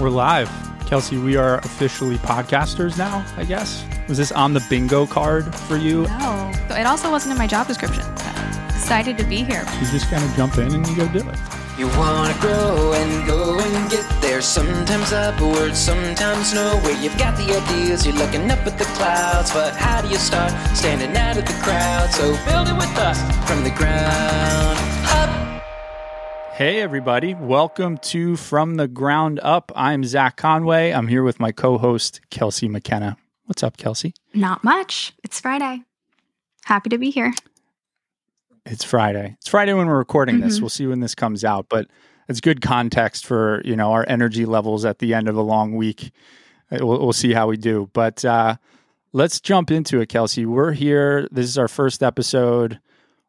We're live. Kelsey, we are officially podcasters now, I guess. Was this on the bingo card for you? No. It also wasn't in my job description. Excited to be here. You just kind of jump in and you go do it. You wanna grow and go and get there. Sometimes upward, sometimes nowhere. You've got the ideas, you're looking up at the clouds. But how do you start standing out of the crowd? So build it with us from the ground up. Hey, everybody. Welcome to From the Ground Up. I'm Zach Conway. I'm here with my co host, Kelsey McKenna. What's up, Kelsey? Not much. It's Friday. Happy to be here. It's Friday. It's Friday when we're recording this. Mhm. We'll see when this comes out, but it's good context for, you know, our energy levels at the end of a long week. Uh, We'll, we'll see how we do. But uh, let's jump into it, Kelsey. We're here. This is our first episode.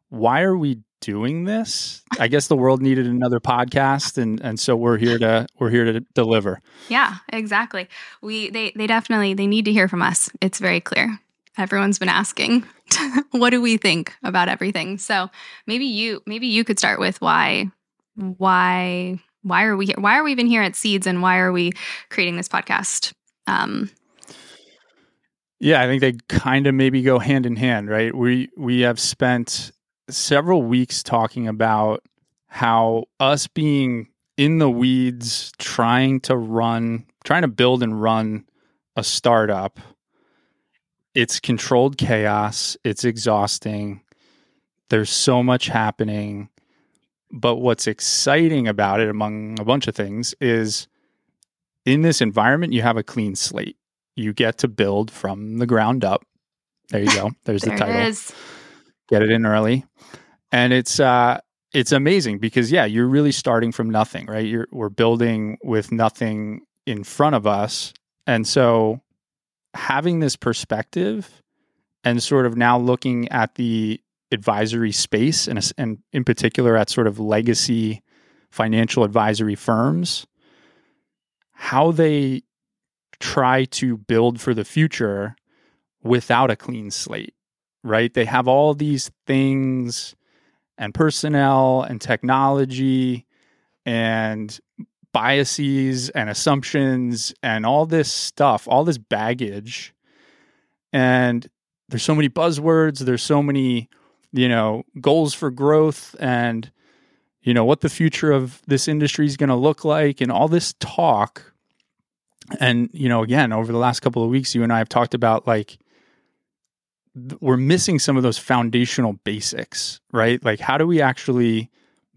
Why are we doing this? I guess the world needed another podcast and and so we're here to we're here to deliver. Yeah, exactly. We they they definitely they need to hear from us. It's very clear. Everyone's been asking, what do we think about everything? So maybe you maybe you could start with why why why are we here? Why are we even here at Seeds and why are we creating this podcast? Um, Yeah, I think they kind of maybe go hand in hand, right? We we have spent several weeks talking about how us being in the weeds trying to run, trying to build and run a startup. It's controlled chaos, it's exhausting. There's so much happening. But what's exciting about it among a bunch of things is in this environment you have a clean slate you get to build from the ground up. There you go. There's there the title. Get it in early. And it's uh it's amazing because yeah, you're really starting from nothing, right? You're we're building with nothing in front of us. And so having this perspective and sort of now looking at the advisory space and, and in particular at sort of legacy financial advisory firms how they try to build for the future without a clean slate, right? They have all these things and personnel and technology and biases and assumptions and all this stuff, all this baggage. And there's so many buzzwords, there's so many, you know, goals for growth and you know what the future of this industry is going to look like and all this talk and you know again over the last couple of weeks you and i have talked about like we're missing some of those foundational basics right? Like how do we actually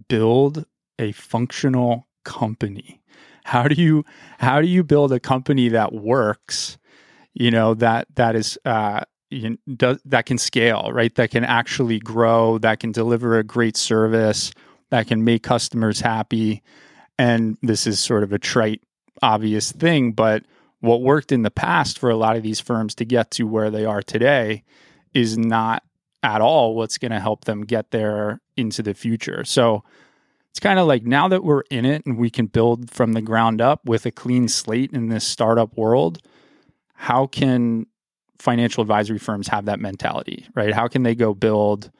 build a functional company? How do you how do you build a company that works you know that that is uh you does, that can scale right? That can actually grow that can deliver a great service that can make customers happy. And this is sort of a trite obvious thing, but what worked in the past for a lot of these firms to get to where they are today is not at all what's going to help them get there into the future. So it's kind of like now that we're in it and we can build from the ground up with a clean slate in this startup world, how can financial advisory firms have that mentality, right? How can they go build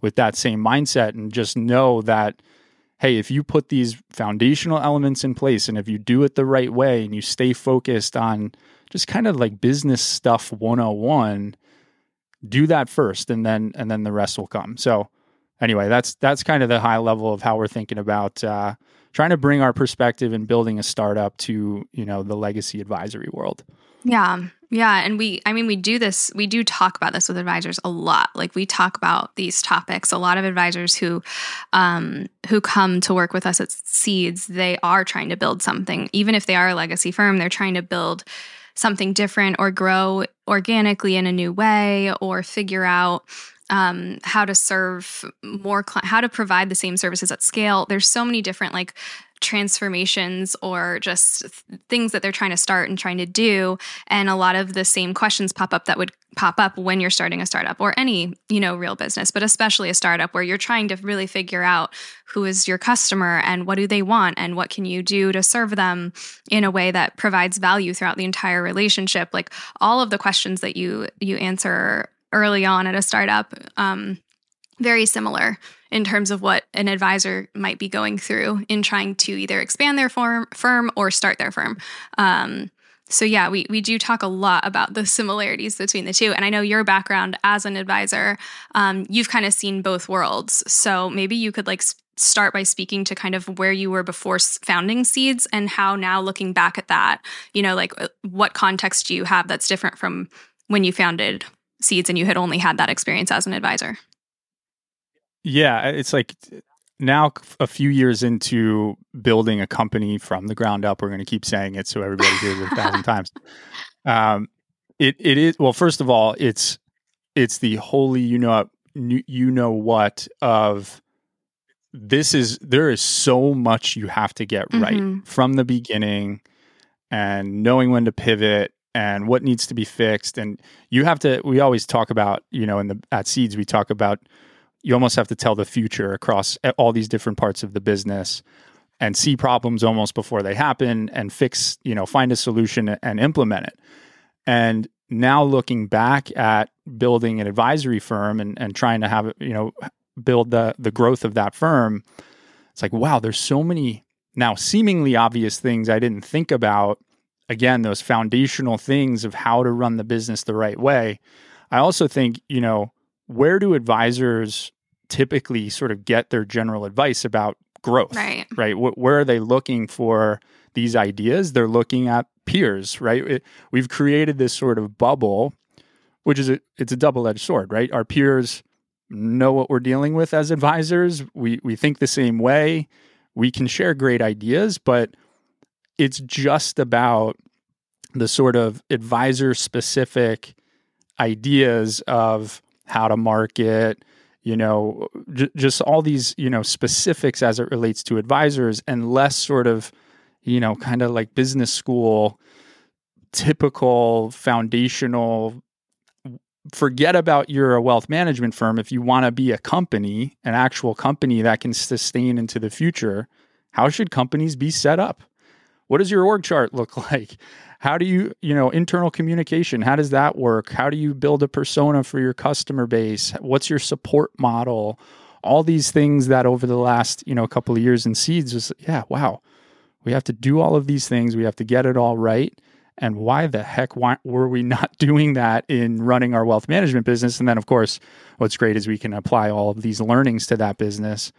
with that same mindset and just know that hey, if you put these foundational elements in place and if you do it the right way and you stay focused on just kind of like business stuff 101, do that first and then and then the rest will come. So anyway, that's that's kind of the high level of how we're thinking about uh, trying to bring our perspective and building a startup to, you know, the legacy advisory world. Yeah. Yeah. And we, I mean, we do this, we do talk about this with advisors a lot. Like we talk about these topics. A lot of advisors who, um, who come to work with us at Seeds, they are trying to build something. Even if they are a legacy firm, they're trying to build something different or grow organically in a new way or figure out um, how to serve more, cli- how to provide the same services at scale. There's so many different like transformations or just th- things that they're trying to start and trying to do. And a lot of the same questions pop up that would pop up when you're starting a startup or any you know real business but especially a startup where you're trying to really figure out who is your customer and what do they want and what can you do to serve them in a way that provides value throughout the entire relationship. Like all of the questions that you you answer early on at a startup um, very similar in terms of what an advisor might be going through in trying to either expand their firm, firm or start their firm. Um, so yeah, we we do talk a lot about the similarities between the two. And I know your background as an advisor, um, you've kind of seen both worlds. So maybe you could like start by speaking to kind of where you were before founding Seeds and how now looking back at that, you know, like uh, what context do you have that's different from when you founded Seeds and you had only had that experience as an advisor? Yeah, it's like now a few years into building a company from the ground up. We're going to keep saying it so everybody hears it a thousand times. Um, it it is well. First of all, it's it's the holy you know you know what of this is there is so much you have to get right mm-hmm. from the beginning and knowing when to pivot and what needs to be fixed and you have to we always talk about you know in the at seeds we talk about you almost have to tell the future across all these different parts of the business and see problems almost before they happen and fix you know find a solution and implement it. And now looking back at building an advisory firm and, and trying to have you know build the the growth of that firm it's like wow there's so many now seemingly obvious things i didn't think about. Again those foundational things of how to run the business the right way. I also think you know where do advisors typically sort of get their general advice about growth right. right? Where are they looking for these ideas? They're looking at peers right? It, we've created this sort of bubble which is a, it's a double-edged sword right? Our peers know what we're dealing with as advisors. We we think the same way. We can share great ideas, but it's just about the sort of advisor specific ideas of how to market, you know, j- just all these, you know, specifics as it relates to advisors and less sort of, you know, kind of like business school typical foundational forget about you're a wealth management firm. If you want to be a company an actual company that can sustain into the future how should companies be set up what does your org chart look like? How do you you know internal communication how does that work? How do you build a persona for your customer base? What's your support model? All these things that over the last you know a couple of years in seeds was yeah wow we have to do all of these things. We have to get it all right. And why the heck why, were we not doing that in running our wealth management business? And then of course what's great is we can apply all of these learnings to that business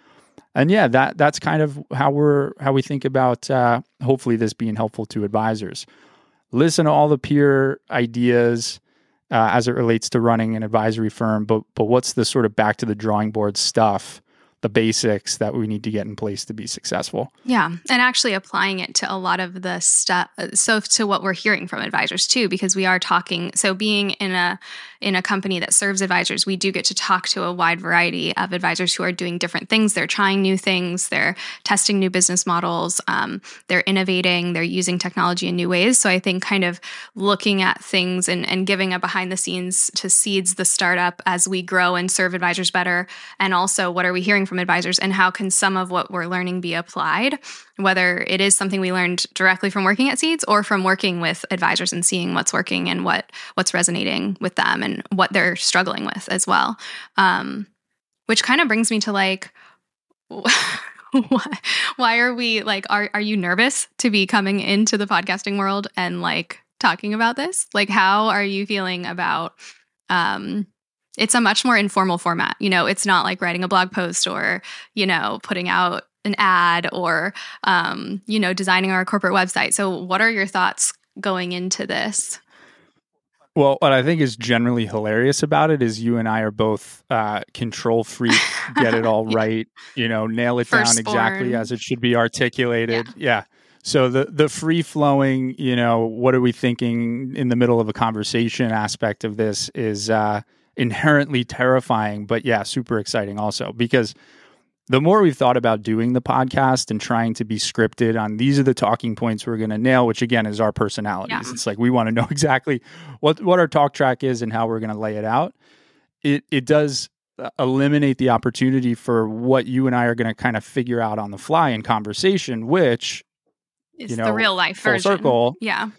and yeah that that's kind of how we're how we think about uh, hopefully this being helpful to advisors listen to all the peer ideas uh, as it relates to running an advisory firm but but what's the sort of back to the drawing board stuff the basics that we need to get in place to be successful. Yeah. And actually applying it to a lot of the stuff. So, to what we're hearing from advisors too, because we are talking. So, being in a, in a company that serves advisors, we do get to talk to a wide variety of advisors who are doing different things. They're trying new things, they're testing new business models, um, they're innovating, they're using technology in new ways. So I think kind of looking at things and, and giving a behind the scenes to seeds the startup as we grow and serve advisors better. And also, what are we hearing from advisors and how can some of what we're learning be applied? Whether it is something we learned directly from working at Seeds or from working with advisors and seeing what's working and what what's resonating with them and what they're struggling with as well. Um, which kind of brings me to like, why are we like, are, are you nervous to be coming into the podcasting world and like talking about this? Like, how are you feeling about, um, it's a much more informal format. You know, it's not like writing a blog post or, you know, putting out an ad or, um, you know, designing our corporate website. So, what are your thoughts going into this? Well, what I think is generally hilarious about it is you and I are both uh, control freak, get it all right, you know, nail it down exactly as it should be articulated. Yeah. yeah. So the the free flowing, you know, what are we thinking in the middle of a conversation aspect of this is uh, inherently terrifying, but yeah, super exciting also because the more we've thought about doing the podcast and trying to be scripted on these are the talking points we're going to nail, which again is our personalities. Yeah. It's like we want to know exactly what what our talk track is and how we're going to lay it out. It it does uh, eliminate the opportunity for what you and I are going to kind of figure out on the fly in conversation, which is you know, the real life full version. circle. Yeah,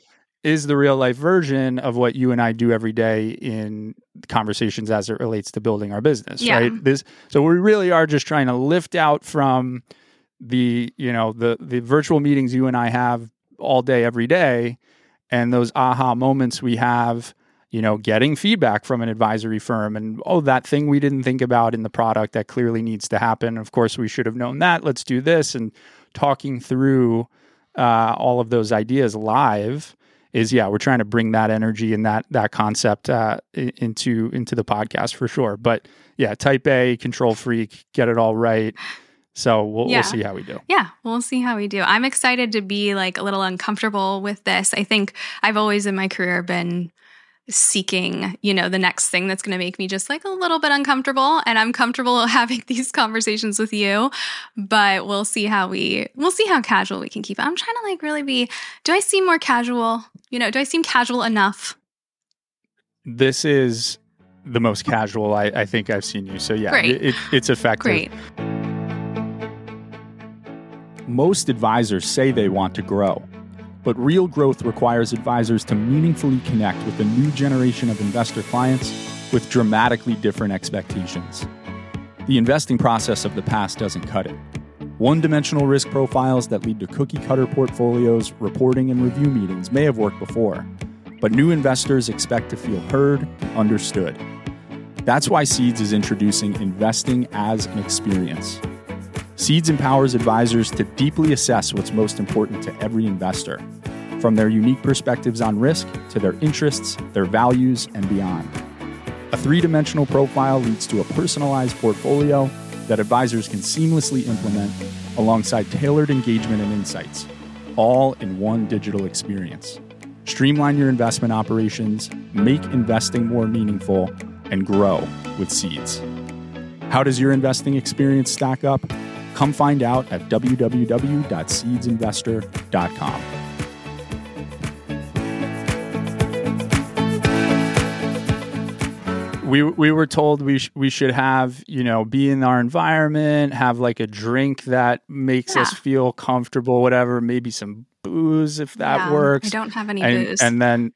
is the real life version of what you and I do every day in conversations as it relates to building our business, Yeah. right? This so we really are just trying to lift out from the, you know, the the virtual meetings you and I have all day every day and those aha moments we have, you know, getting feedback from an advisory firm and oh that thing we didn't think about in the product that clearly needs to happen. Of course, we should have known that. Let's do this and talking through uh, all of those ideas live is yeah we're trying to bring that energy and that that concept uh, into into the podcast for sure but yeah type a control freak get it all right so we'll, Yeah. we'll see how we do Yeah, we'll see how we do. I'm excited to be like a little uncomfortable with this. I think I've always in my career been seeking, you know, the next thing that's going to make me just like a little bit uncomfortable and I'm comfortable having these conversations with you, but we'll see how we we'll see how casual we can keep it. I'm trying to like really be do I seem more casual? You know, do I seem casual enough? this is the most casual I, I think I've seen you. So yeah, it, it, it's effective. Great. Most advisors say they want to grow, but real growth requires advisors to meaningfully connect with a new generation of investor clients with dramatically different expectations. The investing process of the past doesn't cut it. One dimensional risk profiles that lead to cookie cutter portfolios, reporting, and review meetings may have worked before, but new investors expect to feel heard understood. That's why Seeds is introducing investing as an experience. Seeds empowers advisors to deeply assess what's most important to every investor, from their unique perspectives on risk to their interests, their values, and beyond. A three dimensional profile leads to a personalized portfolio that advisors can seamlessly implement alongside tailored engagement and insights, all in one digital experience. Streamline your investment operations, make investing more meaningful, and grow with Seeds. How does your investing experience stack up? Come find out at www.seedsinvestor.com. we we were told we sh- we should have you know be in our environment, have like a drink that makes us feel comfortable, whatever. Maybe some booze if that Yeah, works. I don't have any and, booze. and then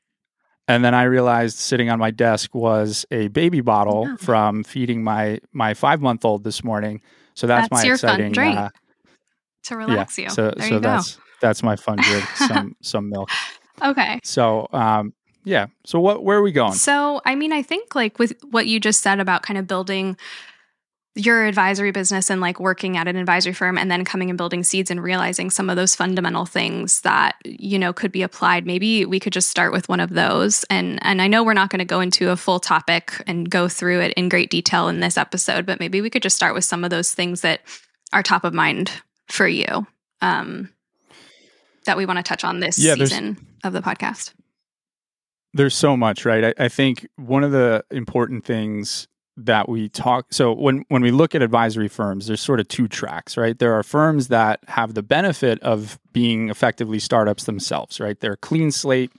and then I realized sitting on my desk was a baby bottle Yeah. from feeding my my five month old this morning. So that's, That's my your fun exciting drink. uh, to relax yeah. you. So there so you go. that's that's my fun drink. some some milk. Okay. So um yeah. So what where are we going? So, I mean, I think like with what you just said about kind of building your advisory business and like working at an advisory firm and then coming and building seeds and realizing some of those fundamental things that you know could be applied. Maybe we could just start with one of those. And and I know we're not going to go into a full topic and go through it in great detail in this episode but maybe we could just start with some of those things that are top of mind for you um that we want to touch on this Yeah, season of the podcast. There's so much right? I, I think one of the important things that we talk so when when we look at advisory firms there's sort of two tracks right? There are firms that have the benefit of being effectively startups themselves right? They're clean slate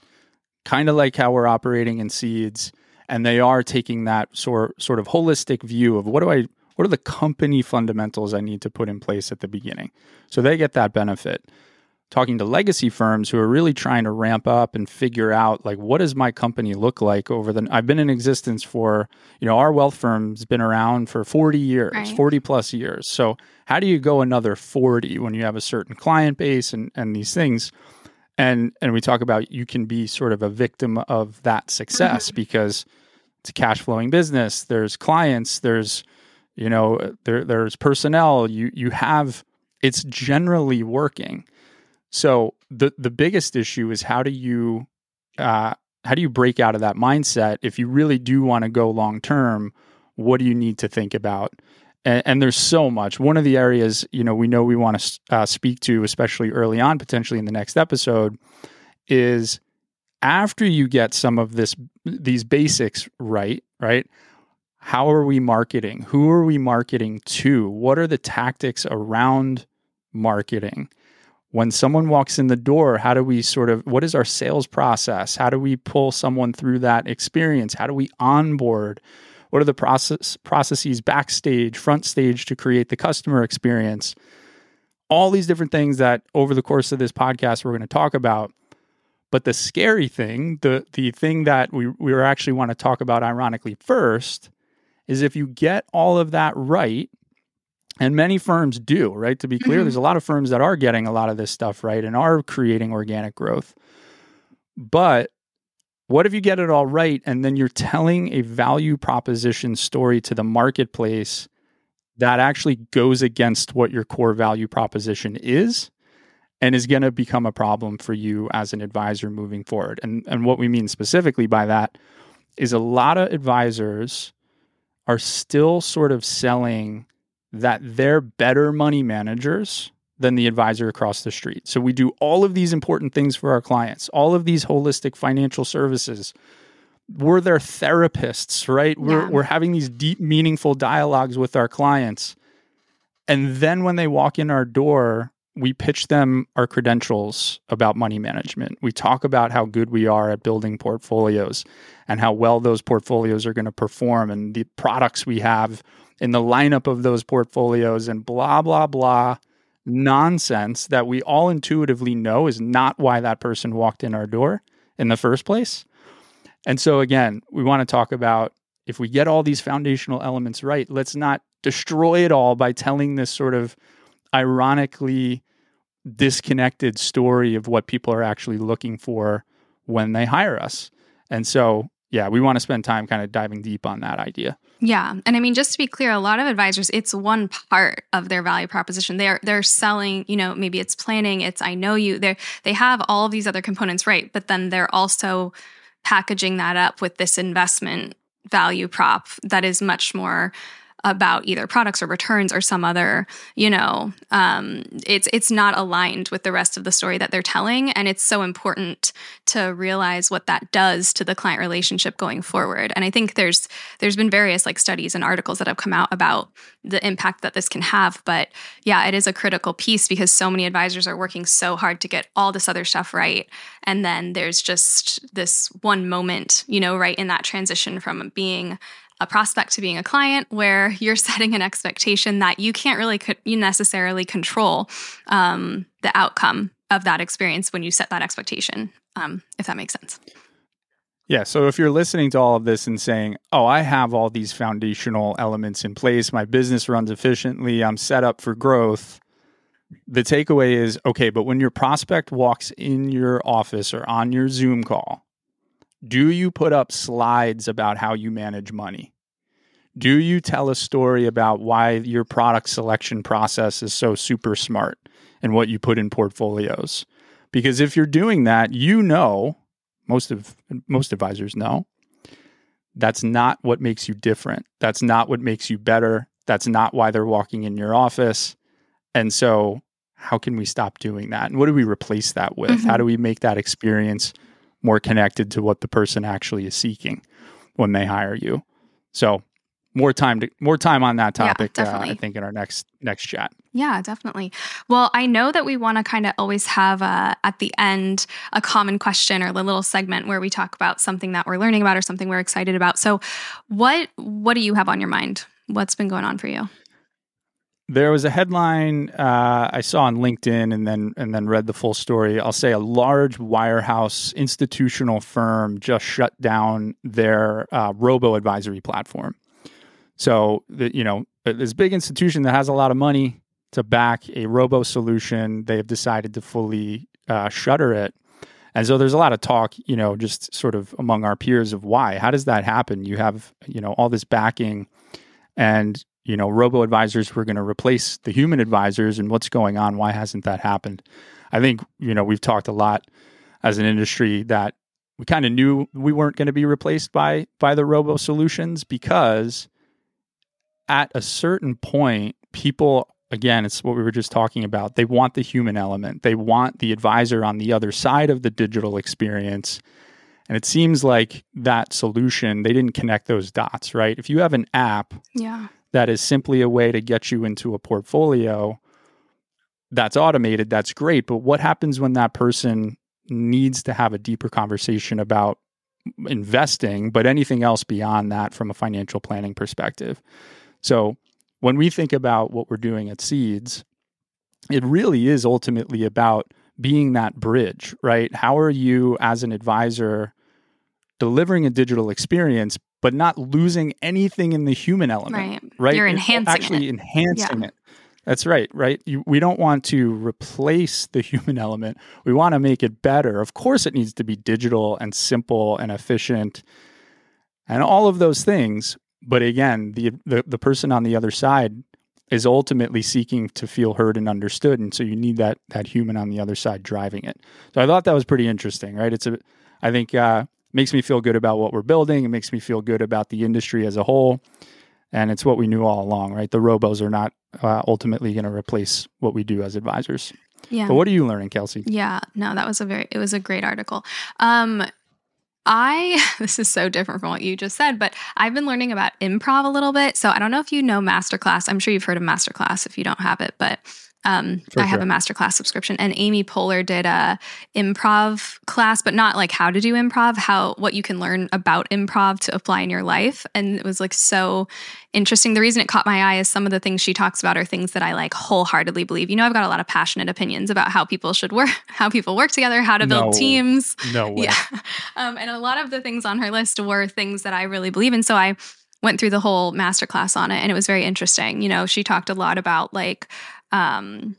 kind of like how we're operating in seeds and they are taking that sort sort of holistic view of what do I what are the company fundamentals I need to put in place at the beginning? So they get that benefit talking to legacy firms who are really trying to ramp up and figure out like what does my company look like over the I've been in existence for you know our wealth firm's been around for 40 years Right. 40 plus years. So how do you go another 40 when you have a certain client base and and these things? And and we talk about you can be sort of a victim of that success mm-hmm. because it's a cash flowing business there's clients there's you know there there's personnel you you have it's generally working so the the biggest issue is how do you uh, how do you break out of that mindset if you really do want to go long term? What do you need to think about? And, and there's so much. One of the areas you know we know we want to uh, speak to, especially early on, potentially in the next episode, is after you get some of this these basics right, right? How are we marketing? Who are we marketing to? What are the tactics around marketing? When someone walks in the door, how do we sort of what is our sales process? How do we pull someone through that experience? How do we onboard? What are the process processes backstage, front stage to create the customer experience? All these different things that over the course of this podcast we're going to talk about. But the scary thing, the the thing that we we actually want to talk about ironically first is if you get all of that right, and many firms do, right? To be clear, Mhm. there's a lot of firms that are getting a lot of this stuff right and are creating organic growth. But what if you get it all right and then you're telling a value proposition story to the marketplace that actually goes against what your core value proposition is and is going to become a problem for you as an advisor moving forward. And and what we mean specifically by that is a lot of advisors are still sort of selling that they're better money managers than the advisor across the street. So we do all of these important things for our clients, all of these holistic financial services. We're their therapists, right? We're we're having these deep meaningful dialogues with our clients. And then when they walk in our door, we pitch them our credentials about money management. We talk about how good we are at building portfolios and how well those portfolios are going to perform and the products we have in the lineup of those portfolios and blah, blah, blah nonsense that we all intuitively know is not why that person walked in our door in the first place. And so, again, we want to talk about if we get all these foundational elements right, let's not destroy it all by telling this sort of ironically disconnected story of what people are actually looking for when they hire us. And so, yeah, we want to spend time kind of diving deep on that idea. Yeah. And I mean, just to be clear, a lot of advisors, it's one part of their value proposition. They're they're selling, you know, maybe it's planning, it's I know you. They they have all of these other components right, but then they're also packaging that up with this investment value prop that is much more about either products or returns or some other you know um, it's it's not aligned with the rest of the story that they're telling. And it's so important to realize what that does to the client relationship going forward. And i think there's there's been various like studies and articles that have come out about the impact that this can have. But yeah it is a critical piece because so many advisors are working so hard to get all this other stuff right. And then there's just this one moment you know right in that transition from being a prospect to being a client where you're setting an expectation that you can't really co- you necessarily control um, the outcome of that experience when you set that expectation um, if that makes sense Yeah. So if you're listening to all of this and saying, oh, I have all these foundational elements in place, my business runs efficiently, I'm set up for growth. The takeaway is okay, but when your prospect walks in your office or on your Zoom call, do you put up slides about how you manage money? Do you tell a story about why your product selection process is so super smart and what you put in portfolios? Because if you're doing that, you know most of most advisors know that's not what makes you different that's not what makes you better that's not why they're walking in your office and so how can we stop doing that and what do we replace that with Mhm. how do we make that experience more connected to what the person actually is seeking when they hire you so more time to more time on that Yeah, topic uh, i think in our next next chat Yeah, definitely. Well, I know that we want to kind of always have uh, at the end a common question or a little segment where we talk about something that we're learning about or something we're excited about. So, what what do you have on your mind? What's been going on for you? There was a headline uh, I saw on LinkedIn, and then and then read the full story. I'll say a large wirehouse institutional firm just shut down their uh, robo advisory platform. So the, you know this big institution that has a lot of money to back a robo solution, they have decided to fully uh, shutter it. And so there's a lot of talk, you know, just sort of among our peers of why. How does that happen? You have, you know, all this backing and, you know, robo advisors were going to replace the human advisors and what's going on? Why hasn't that happened? I think, you know, we've talked a lot as an industry that we kind of knew we weren't going to be replaced by by the robo solutions because at a certain point people again, it's what we were just talking about. They want the human element, they want the advisor on the other side of the digital experience. And it seems like that solution, they didn't connect those dots, right? If you have an app Yeah. That is simply a way to get you into a portfolio that's automated, that's great. But what happens when that person needs to have a deeper conversation about investing, but anything else beyond that from a financial planning perspective? So when we think about what we're doing at Seeds, it really is ultimately about being that bridge, right? How are you as an advisor delivering a digital experience, but not losing anything in the human element, Right. right? You're enhancing actually it. enhancing Yeah. it. That's right, right? You, we don't want to replace the human element. We want to make it better. Of course, it needs to be digital and simple and efficient and all of those things. But again, the, the, the person on the other side is ultimately seeking to feel heard and understood. And so you need that, that human on the other side driving it. So I thought that was pretty interesting, right? It's a, I think, uh, makes me feel good about what we're building. It makes me feel good about the industry as a whole. And it's what we knew all along, right? The robos are not uh, ultimately going to replace what we do as advisors. Yeah. But what are you learning, Kelsey? Yeah, no, that was a very it was a great article. Um I this is so different from what you just said, but I've been learning about improv a little bit. So I don't know if you know Masterclass. I'm sure you've heard of Masterclass if you don't have it, but um, For I have sure. a masterclass subscription, and Amy Poehler did a improv class, but not like how to do improv, how what you can learn about improv to apply in your life, and it was like so interesting. The reason it caught my eye is some of the things she talks about are things that I like wholeheartedly believe. You know, I've got a lot of passionate opinions about how people should work, how people work together, how to build No. teams. No way. Yeah. Um, and a lot of the things on her list were things that I really believe in. So I went through the whole masterclass on it and it was very interesting. You know, she talked a lot about like um,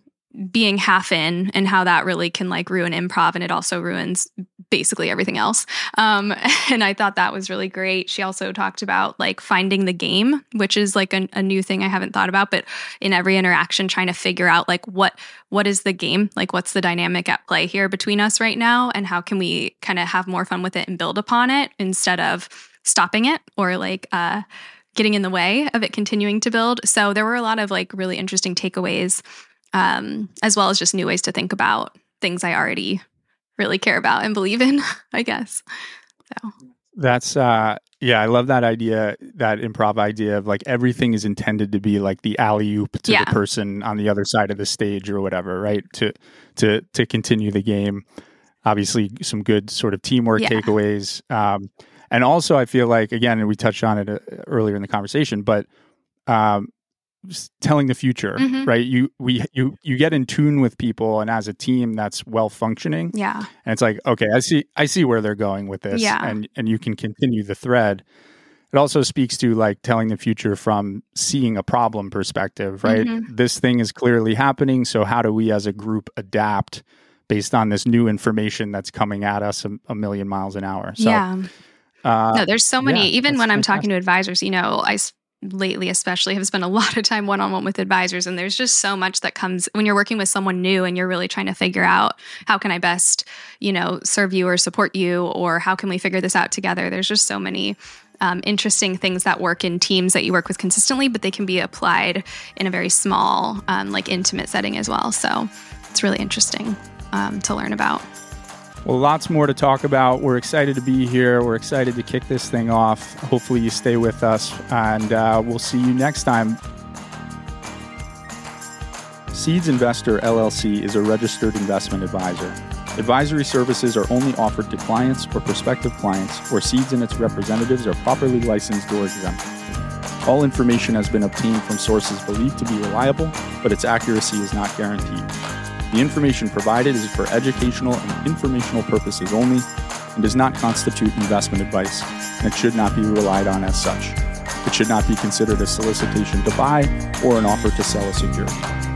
being half in and how that really can like ruin improv and it also ruins basically everything else. Um, and I thought that was really great. She also talked about like finding the game, which is like a, a new thing I haven't thought about, but in every interaction, trying to figure out like what what is the game, like what's the dynamic at play here between us right now, and how can we kind of have more fun with it and build upon it instead of stopping it or like uh, getting in the way of it continuing to build. So there were a lot of like really interesting takeaways, um, as well as just new ways to think about things I already really care about and believe in, I guess. So That's uh yeah, I love that idea, that improv idea of like everything is intended to be like the alley oop to Yeah. the person on the other side of the stage or whatever, right? To to to continue the game. Obviously, some good sort of teamwork Yeah. takeaways. Um, and also, I feel like again, and we touched on it uh, earlier in the conversation, but um, telling the future, Mhm. right? You we you you get in tune with people, and as a team that's well functioning, yeah, and it's like okay i see i see where they're going with this Yeah. and and you can continue the thread it also speaks to like telling the future from seeing a problem perspective right Mhm. this thing is clearly happening so how do we as a group adapt based on this new information that's coming at us a, a million miles an hour so yeah. Uh, no, there's so many. yeah, even when I'm fantastic. talking to advisors, you know, I lately especially have spent a lot of time one on one with advisors, and there's just so much that comes when you're working with someone new and you're really trying to figure out how can I best, you know, serve you or support you, or how can we figure this out together. There's just so many. Um, interesting things that work in teams that you work with consistently, but they can be applied in a very small, um, like intimate setting as well. So it's really interesting um, to learn about. Well, lots more to talk about. We're excited to be here. We're excited to kick this thing off. Hopefully, you stay with us, and uh, we'll see you next time. Seeds Investor LLC is a registered investment advisor. Advisory services are only offered to clients or prospective clients where Seeds and its representatives are properly licensed or exempt. All information has been obtained from sources believed to be reliable, but its accuracy is not guaranteed. The information provided is for educational and informational purposes only and does not constitute investment advice, and it should not be relied on as such. It should not be considered a solicitation to buy or an offer to sell a security.